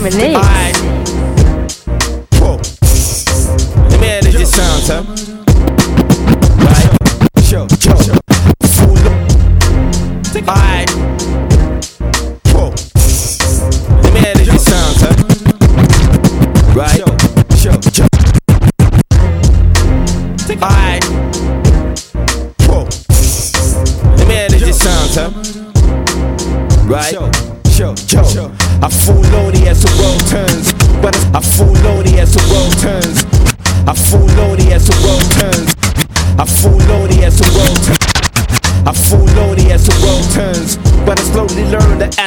from release. Alright. Let me edit this sound, huh? Right. Yo. Full of. Alright. Let me this sound? Right. Alright. Let me this sound? Right. I fool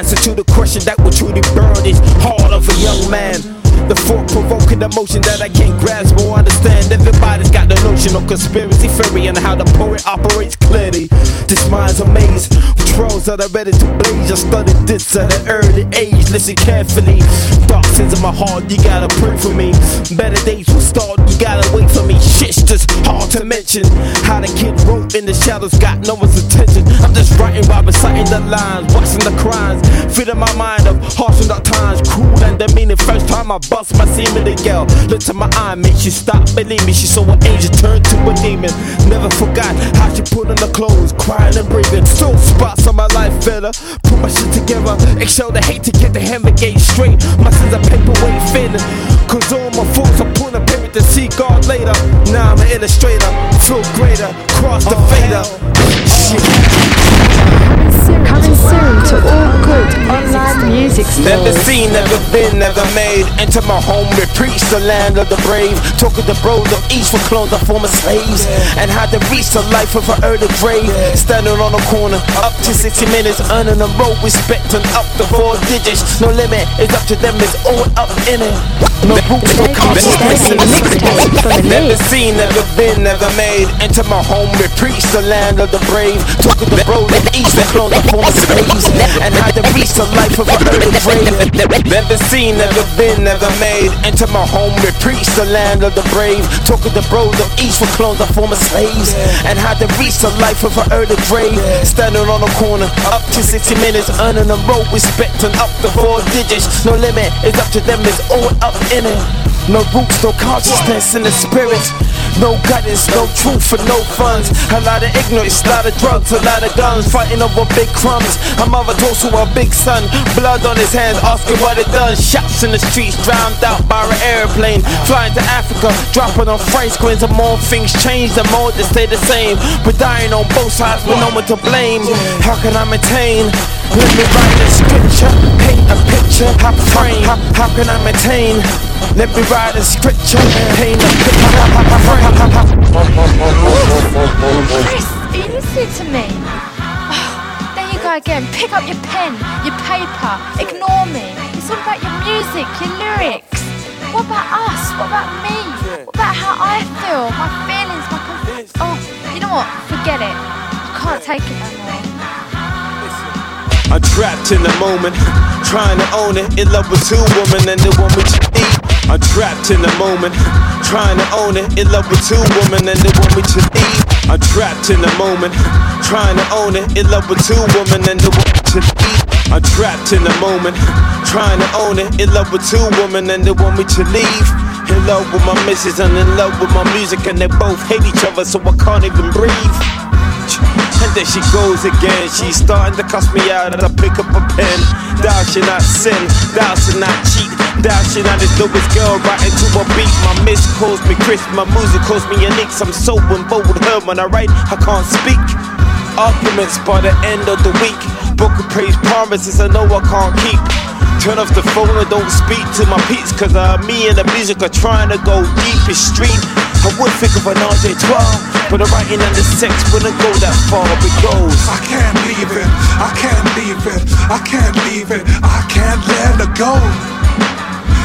answer to the question that will truly burn is heart of a young man. The thought provoking emotion that I can't grasp or understand. Everybody's got the notion of conspiracy theory and how the poet operates clearly. This mind's a maze with trolls that are ready to blaze. I studied this at an early age. Listen carefully. Sins of my heart, you gotta pray for me. Better days will start, you gotta wait for me. Shit's just hard to mention. How the kid wrote in the shadows got no one's attention. Writing while reciting the lines, watching the crimes. Feeding my mind of harsh and dark times, cruel and demeaning. First time I bust my semen the girl. Look to my eye, makes you stop believe me. She saw an angel turn to a demon. Never forgot how she put on the clothes, crying and breathing. Still spots on my life, fella. Put my shit together, excel the hate to get the hammer gate straight. My sins are paperweight thin. Cause all my fools are pulling a paper to see God later. Now I'm an illustrator, feel greater, cross the oh, fader. Shit. Never seen, never been, never made. Enter my home, we preach the land of the brave. Talk of the bros of east for clones of former slaves. And how to reach the life of an early grave. Standing on a corner, up to 60 minutes, earning a road respect and up to four digits. No limit, it's up to them, it's all up in it. No roots, no consciousness in the Never seen, never been, never made. Enter my home, we preach the land of the brave. Talk of the bros of east for clones of former slaves. And how to reach the life of an early grave. Never seen, never been, never made. Enter my home, we preach the land of the brave. Talk of the bros of east for clones of former slaves. And how to reach the life of an early grave. Standing on a corner, up to 60 minutes, earning a road respect and up to four digits. No limit, it's up to them, it's all up in it. No roots, no consciousness in the spirit. No guidance, no truth for no funds. A lot of ignorance, a lot of drugs, a lot of guns. Fighting over big crumbs. A mother toast to her big son. Blood on his hands, asking what it done. Shots in the streets, drowned out by an airplane. Flying to Africa, dropping on freight screens. The more things change, the more they stay the same. We're dying on both sides with no one to blame. How can I maintain? Let me write a scripture, paint a picture, how frame. How, how can I maintain? Let me write a scripture, paint a Chris, are you listening to me? Oh, there you go again. Pick up your pen, your paper. Ignore me. It's all about your music, your lyrics. What about us? What about me? What about how I feel? My feelings, my confidence. Oh, you know what? Forget it. I can't take it no. I'm trapped in the moment, trying to own it. In love with two women and they want me to eat. I'm trapped in the moment, trying to own it. In love with two women and they want me to eat. I'm trapped in the moment, trying to own it. In love with two women and they want me to eat. I'm trapped in the moment, trying to own it. In love with two women and they want me to leave. In love with my missus and in love with my music, and they both hate each other, so I can't even breathe. There she goes again. She's starting to cuss me out as I pick up a pen. Thou should not sin, thou should not cheat. Thou should this dopest girl writing to a beat. My miss calls me Chris, my music calls me a Yannick. I'm so involved with her when I write, I can't speak. Arguments by the end of the week. Book of praise promises I know I can't keep. Turn off the phone and don't speak to my peeps Cause uh, me and the music are trying to go deep in street I would think of an RJ12 But the writing and the sex wouldn't go that far It goes I can't leave it, I can't leave it, I can't leave it, I can't let it go.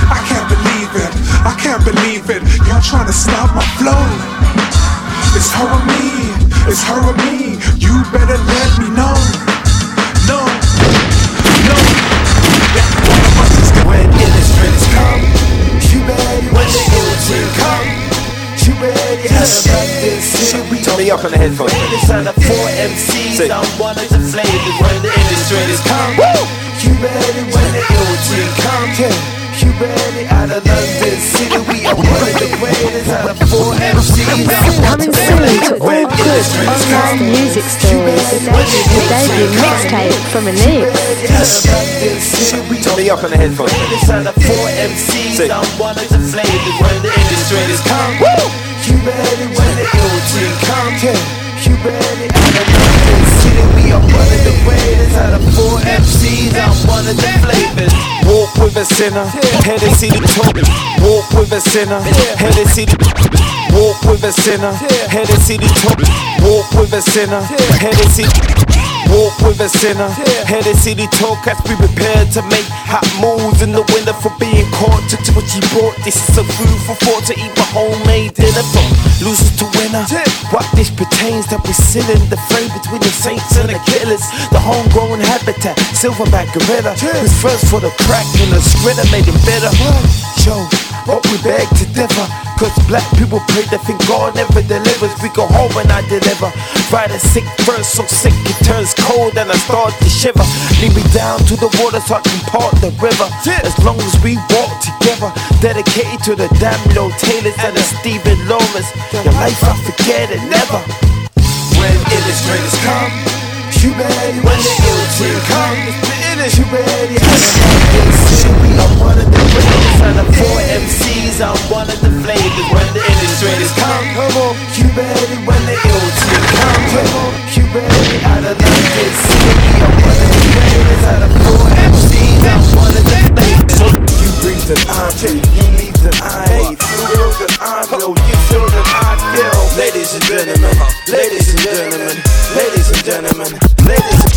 I can't believe it, I can't believe it. Y'all trying to stop my flow. It's her or me, it's her or me. You better let me up on the headphones It's on the four MCs, Say. I'm one of the flavors. When the illustrators come, you ready? When the illustrations come, yeah. You you ready? Out of London City, we are one of the greatest out of four MCs. Coming soon to all good online music stores. The debut mixtape from Elite. Turn me up on the headphones. Out of four MCs, Say. I'm one of the flavors when the industry come. You ready when the ill team come? You ready? Out of London City, we are one of the greatest out of four MCs. I'm one of the flavors. Walk with a sinner, headed see the top. Walk with a sinner, headed see the Walk with a sinner, headed see the top. Walk with a sinner, headed see Walk with a sinner, headed see the talk as we prepare to make hot moves in the winter for being caught to what you brought. This is a food for thought to eat my homemade dinner from losers to winner. What this pertains that we sit in the frame between the saints and the killers. The homegrown habitat, silverback gorilla. Who's first for the crack and the scritter made him better. Yo, what we beg to differ. Cause black people pray that think God never delivers. We go home and I deliver. Ride a sick verse, so sick it turns cold and I start to shiver. Lead me down to the water so I can part the river. As long as we walk together, dedicated to the damn low Taylors and the Stephen Lomas. Your life I forget it never. When illustrators come, you ready? When the ill team come, you ready? Are one of the greatest out of four MCs. I'm one of the flavors. When the illustrators come, come on, you ready? When the ill team come, come on, you ready? Out London City, we are one of the greatest out of four MCs. I'm one of the flavors. You breathe and I breathe, you leave and I hate. You feel that I know, you feel that I feel. Ladies and gentlemen, ladies and gentlemen, ladies and gentlemen, ladies and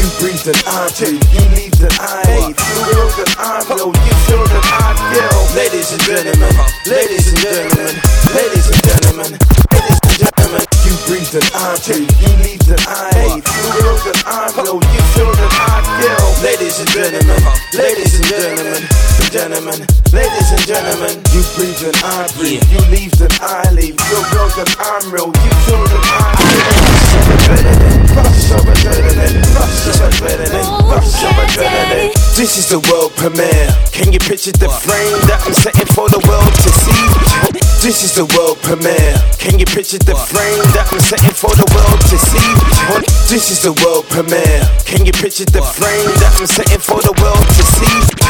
You breathe and I you leave and I hate. You feel that I know, you feel that I feel. Ladies and gentlemen, ladies and gentlemen, ladies and gentlemen, ladies and gentlemen. You breathe and I you leave and I. You feel that I know, you feel that I feel. Ladies and gentlemen, ladies and gentlemen, gentlemen, ladies and gentlemen. You breathe and I breathe, you leave and I leave. You feel that I'm real, you feel that I feel. Rush of adrenaline, rush of This is the world premiere. Can you picture the frame that I'm setting for the world to see? This is the world premiere. Can you picture the frame that I'm setting for the world to see? This is the world premiere. Can you picture the frame that I'm setting for the world to see?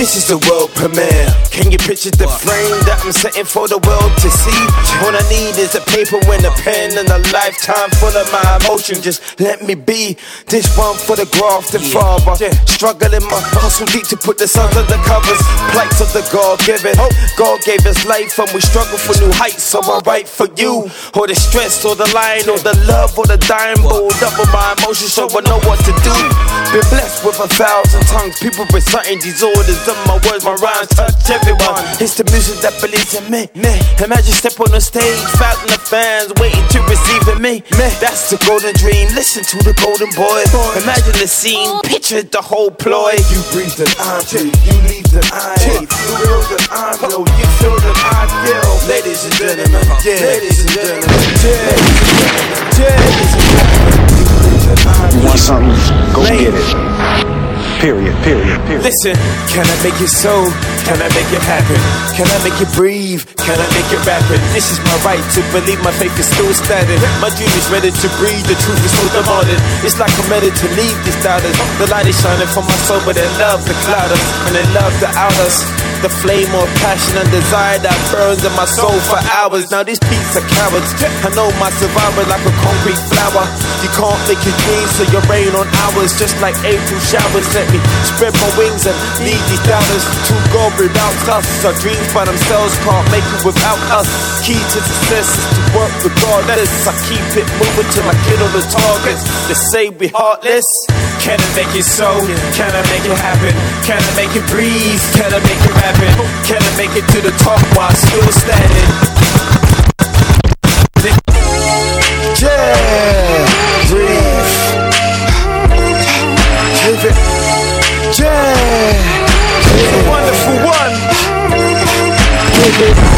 This is the world premiere. Can you picture the frame that I'm setting for the world to see? All I need is a paper and a pen and a lifetime full of my emotion. Just let me be. This one for the grafted father. Struggling my hustle deep to put the sons under the covers. Plights of the God given. Oh. God gave us life and we struggle for new heights. So I write for you. Or the stress or the line or the love or the dime. Bold up with my emotions so I know what to do. Been blessed with a thousand tongues. People reciting these orders of my words, my rhymes touch everyone. It's the music that believes in me. me. Imagine step on the stage, thousand of fans waiting to receive in me. me. That's the golden dream. Listen to the golden boy. Imagine the scene, picture the whole ploy. You breathe and I breathe, you leave and I hate. You feel that I know, you feel that I feel. Ladies and gentlemen, Yeah. ladies and gentlemen, Yeah. yeah. Ladies and gentlemen, you breathe and I You want something? Go Lane. get it. Period, period, period. Listen, can I make it so? Can I make it happen? Can I make it breathe? Can I make it rapid? This is my right to believe my faith is still standing. My dream is ready to breathe, the truth is so demanding. It's like I'm ready to leave these doubters. The light is shining from my soul, but they love to cloud and they love the out us. The flame of passion and desire that burns in my soul for hours. Now these beats are cowards. I know my survival like a concrete flower. You can't make your dreams, so you rain on hours. Just like April showers, let me spread my wings and lead these doubters to go without us. Our dreams by themselves can't make it without us. Key to success is to work regardless. I keep it moving till I get on the targets. They say we heartless. Can I make it so? Can I make it happen? Can I make it breathe? Can I make it happen? Can I make it to the top while still standing? Yeah, breathe. Live it. Yeah, you're wonderful one. Live it.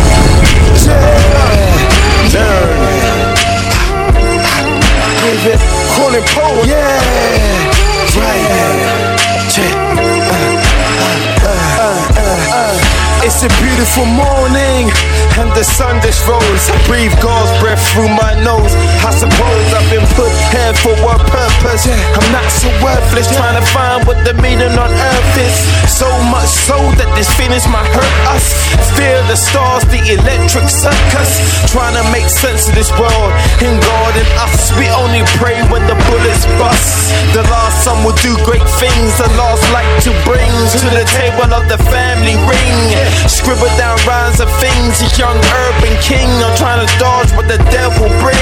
It's a beautiful morning, and the sun just rose. I breathe God's breath through my nose. I suppose I've been put here for what purpose? I'm not so worthless, trying to find what the meaning on earth is. So much so that this feelings might hurt us. Fear the stars, the electric circus. Trying to make sense of this world. In God and us, we only pray when the bullets bust. The last son will do great things, the last like to bring to the table of the family ring. Scribble down rhymes of things, a young urban king. I'm trying to dodge what the devil brings.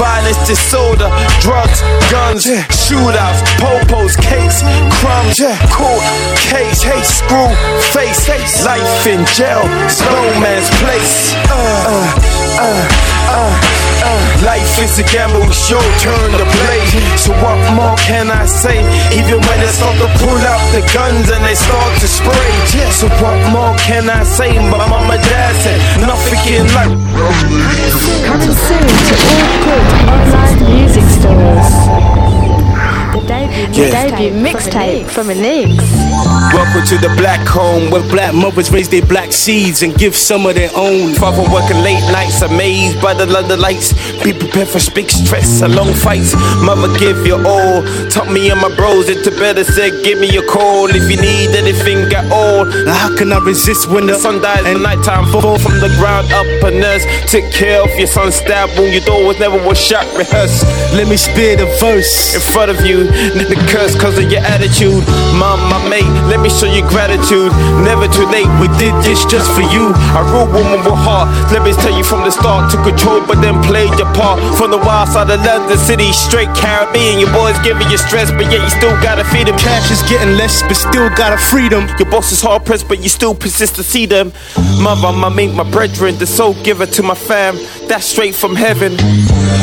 Violence, disorder, drugs, guns, shootouts, popos, cakes, crumbs, court case, hey, screw face, life in jail, slow man's place. Uh, uh, uh, uh, uh. Life is a gamble, it's your turn to play. So what more can I say? Even when they start to pull out the guns and they start to spray. So what more can I say? But mama dad said nothing in life. Coming soon to all good online music stores. The debut, mixtape from Eneeks. Welcome to the black home where Where black mothers raise their black seeds and give some of their own. Father working late nights, amazed by the London lights. Be prepared for big stress and long fights. Mama, give your all. Taught me and my bros into better said, give me a call if you need anything at all. Now how can I resist when the The sun dies and and nighttime fall from the ground up. A nurse took care of your son stabbed when your door was never was shot. Rehearse Let me spare the verse. in front of you. The curse cause of your attitude. Mom, my mate, let me show you gratitude. Never too late, we did this just for you. I rule woman with heart. Let me tell you from the start, took control, but then played your part. From the wild side of London City, straight Caribbean. Your boys giving you stress, but yet you still gotta feed them. Cash is getting less, but still got a freedom. Your boss is hard pressed, but you still persist to see them. Mother, my mate, my brethren, the soul giver to my fam. That's straight from heaven.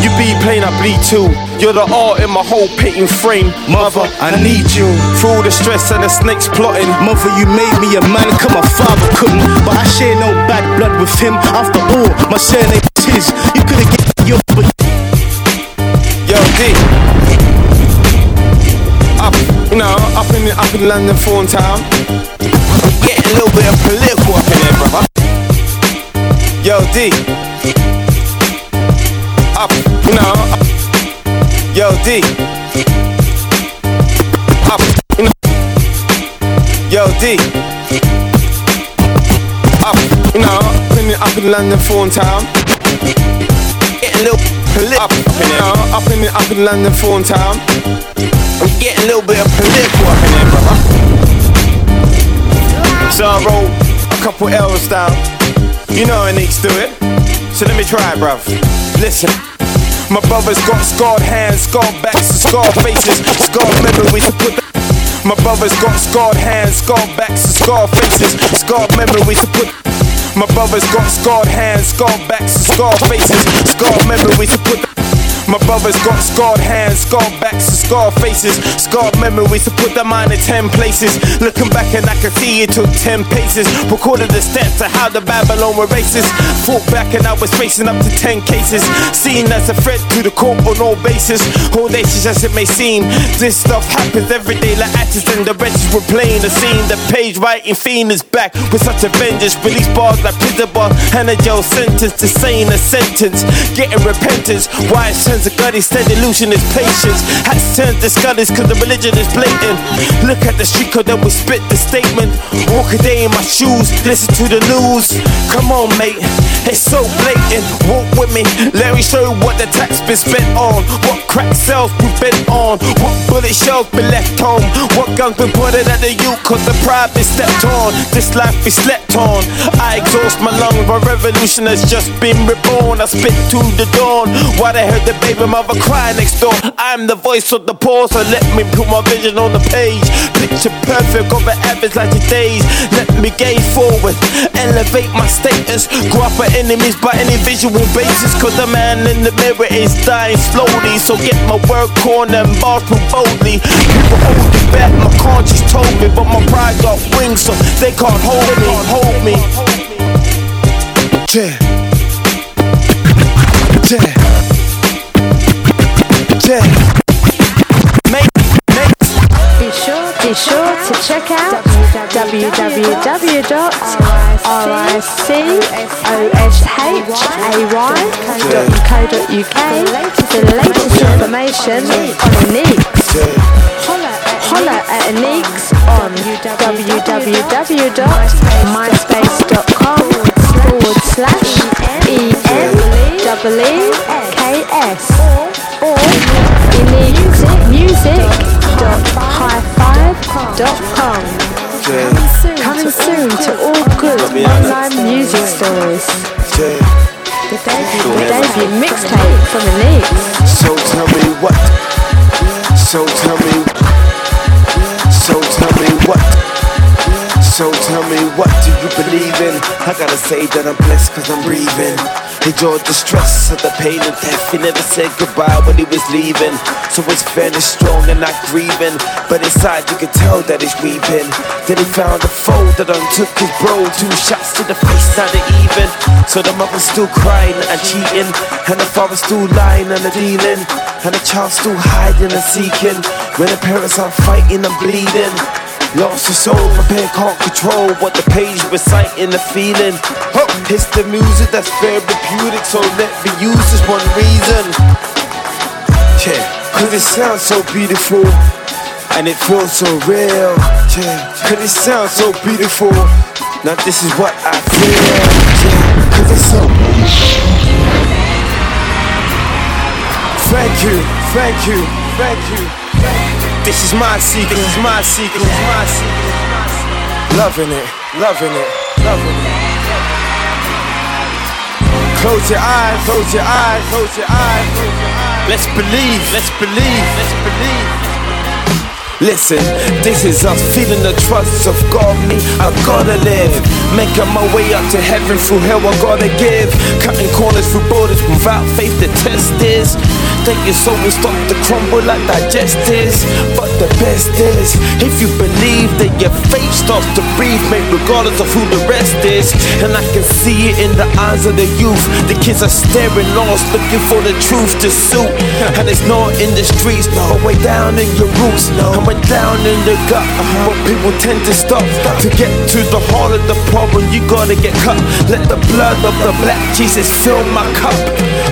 You be plain, I bleed too. You're the art in my whole painting frame. Mother, I need you. Through the stress and the snakes plotting. Mother, you made me a man, cause my father couldn't. But I share no bad blood with him. After all, my surname is his. You could've get your but Yo, D. Up, you know, up in up in London, Fawn Town. Getting a little bit of political up in there, brother. Yo, D. Up, you know. Yo, D. Up, you know. Yo, D. Up, you know, in up in London, Fawn Town. Getting a little political up in there. Up in up in London, Fawn Town. I'm getting a little bit of political up in there, brother. So I roll a couple L's down. You know need to do it. So let me try it, bruv. Listen. My brother's got scarred hands, scarred backs, and scarred faces, scarred memories to put my brother's got scarred hands, scarred backs, and scarred faces, scarred memories put. My brother's got scarred hands, scarred backs, and scarred faces, scarred memories to put. My brother's got scarred hands, scarred backs, and scarred faces, scarred memories to put the mind in ten places. Looking back and I can see it took ten paces. Recorded the steps of how the Babylon were racist. Fought back and I was facing up to ten cases. Seen as a threat to the court on all bases. Audacious as it may seem, this stuff happens every day like actors and the registers were playing the scene. The page writing fiend is back with such a vengeance. Release bars like prison bar and a jail sentence to saying a sentence. Getting repentance. Why it sends a gutty, steady losing his patience. Has turned to scullies cause the religion is blatant. Look at the street code that we spit the statement. Walk a day in my shoes, listen to the news. Come on, mate, it's so blatant. Walk with me, let me show you what the tax been spent on. What crack cells we been on. What bullet shells been left home. What guns been pointed at the youth cause the pride been stepped on. This life we slept on. I exhaust my lungs, my revolution has just been reborn. I spit to the dawn. Why they heard the baby mother cry next door. I'm the voice of the poor, so let me put my vision on the page. Picture perfect of an average like days. Let me gaze forward, elevate my status. Grow up at enemies by any visual basis. Cause the man in the mirror is dying slowly. So get my work on and bars from boldly. People hold it back, my conscience told me. But my pride got wings, so they can't hold me. Can't Hold me. Yeah. Yeah. Make, make. Be sure Be sure to check out www.ricoshay.co.uk for the latest information on Eneeks. Holla at Eneeks on www.myspace.com forward slash E-N-E-E-K-S or uniquemusic.highfive.com. Coming soon to all good online music stores. The debut, the debut mixtape from Eneeks. So tell me what? So tell me. So tell me what? So tell me what do you believe in? I gotta say that I'm blessed cause I'm breathing. Enjoyed the stress of the pain and death. He never said goodbye when he was leaving. So his is strong and not grieving. But inside you can tell that he's weeping. Then he found a foe that untook his bro. Two shots to the face, not even. So the mother's still crying and cheating. And the father's still lying and dealing. And the child's still hiding and seeking. When the parents are fighting and bleeding. Lost your soul, my pen can't control what the page reciting the feeling. Huh, it's the music that's therapeutic, so let me use this one reason. Yeah, cause it sounds so beautiful and it feels so real. Yeah, cause it sounds so beautiful. Now this is what I feel. Yeah, cause it's so. Thank you, thank you, thank you. This is my secret, this is my secret, this is my secret. Loving it, loving it, loving it. Close your eyes, close your eyes, close your eyes. Let's believe, let's believe, let's believe. Listen, this is us feeling the trust of God. Me, I gotta live. Making my way up to heaven through hell, I gotta give. Cutting corners through borders without faith, the test is. Think your soul will start to crumble like digestives. But the best is, if you believe that your faith starts to breathe, mate, regardless of who the rest is. And I can see it in the eyes of the youth. The kids are staring lost, looking for the truth to suit. And it's not in the streets, but way down in your roots. No. And we're down in the gut. Uh-huh. But people tend to stop. To get to the heart of the problem, you gotta get cut. Let the blood of the black Jesus fill my cup.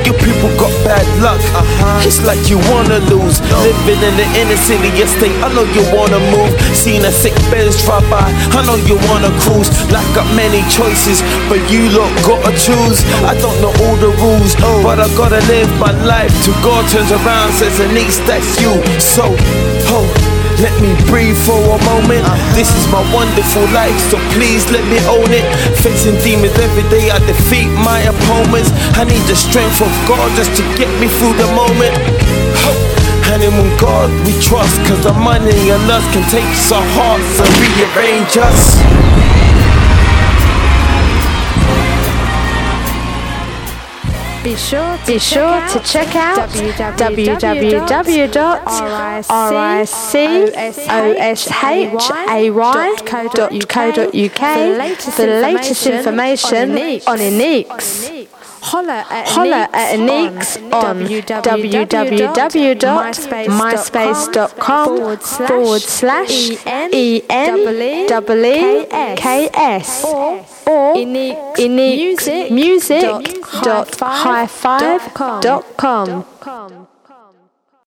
You people got bad luck. Uh-huh. It's like you wanna lose. Living in the inner city estate, I know you wanna move. Seen a sick Benz drive by, I know you wanna cruise. Like got many choices, but you lot gotta choose. I don't know all the rules, but I gotta live my life till God turns around, says, Eneeks, that's you. So, oh. Let me breathe for a moment. This is my wonderful life, so please let me own it. Facing demons every day, I defeat my opponents. I need the strength of God just to get me through the moment. And in God we trust, cause the money and lust can take our hearts and rearrange us. Be sure to, Be sure to check out www.ricoshay.co.uk for the latest information on Eneeks. Holla at Holla at Eneeks on www.myspace.com forward slash E-N-E-E-K-S or Eneeks Music dot high five dot com.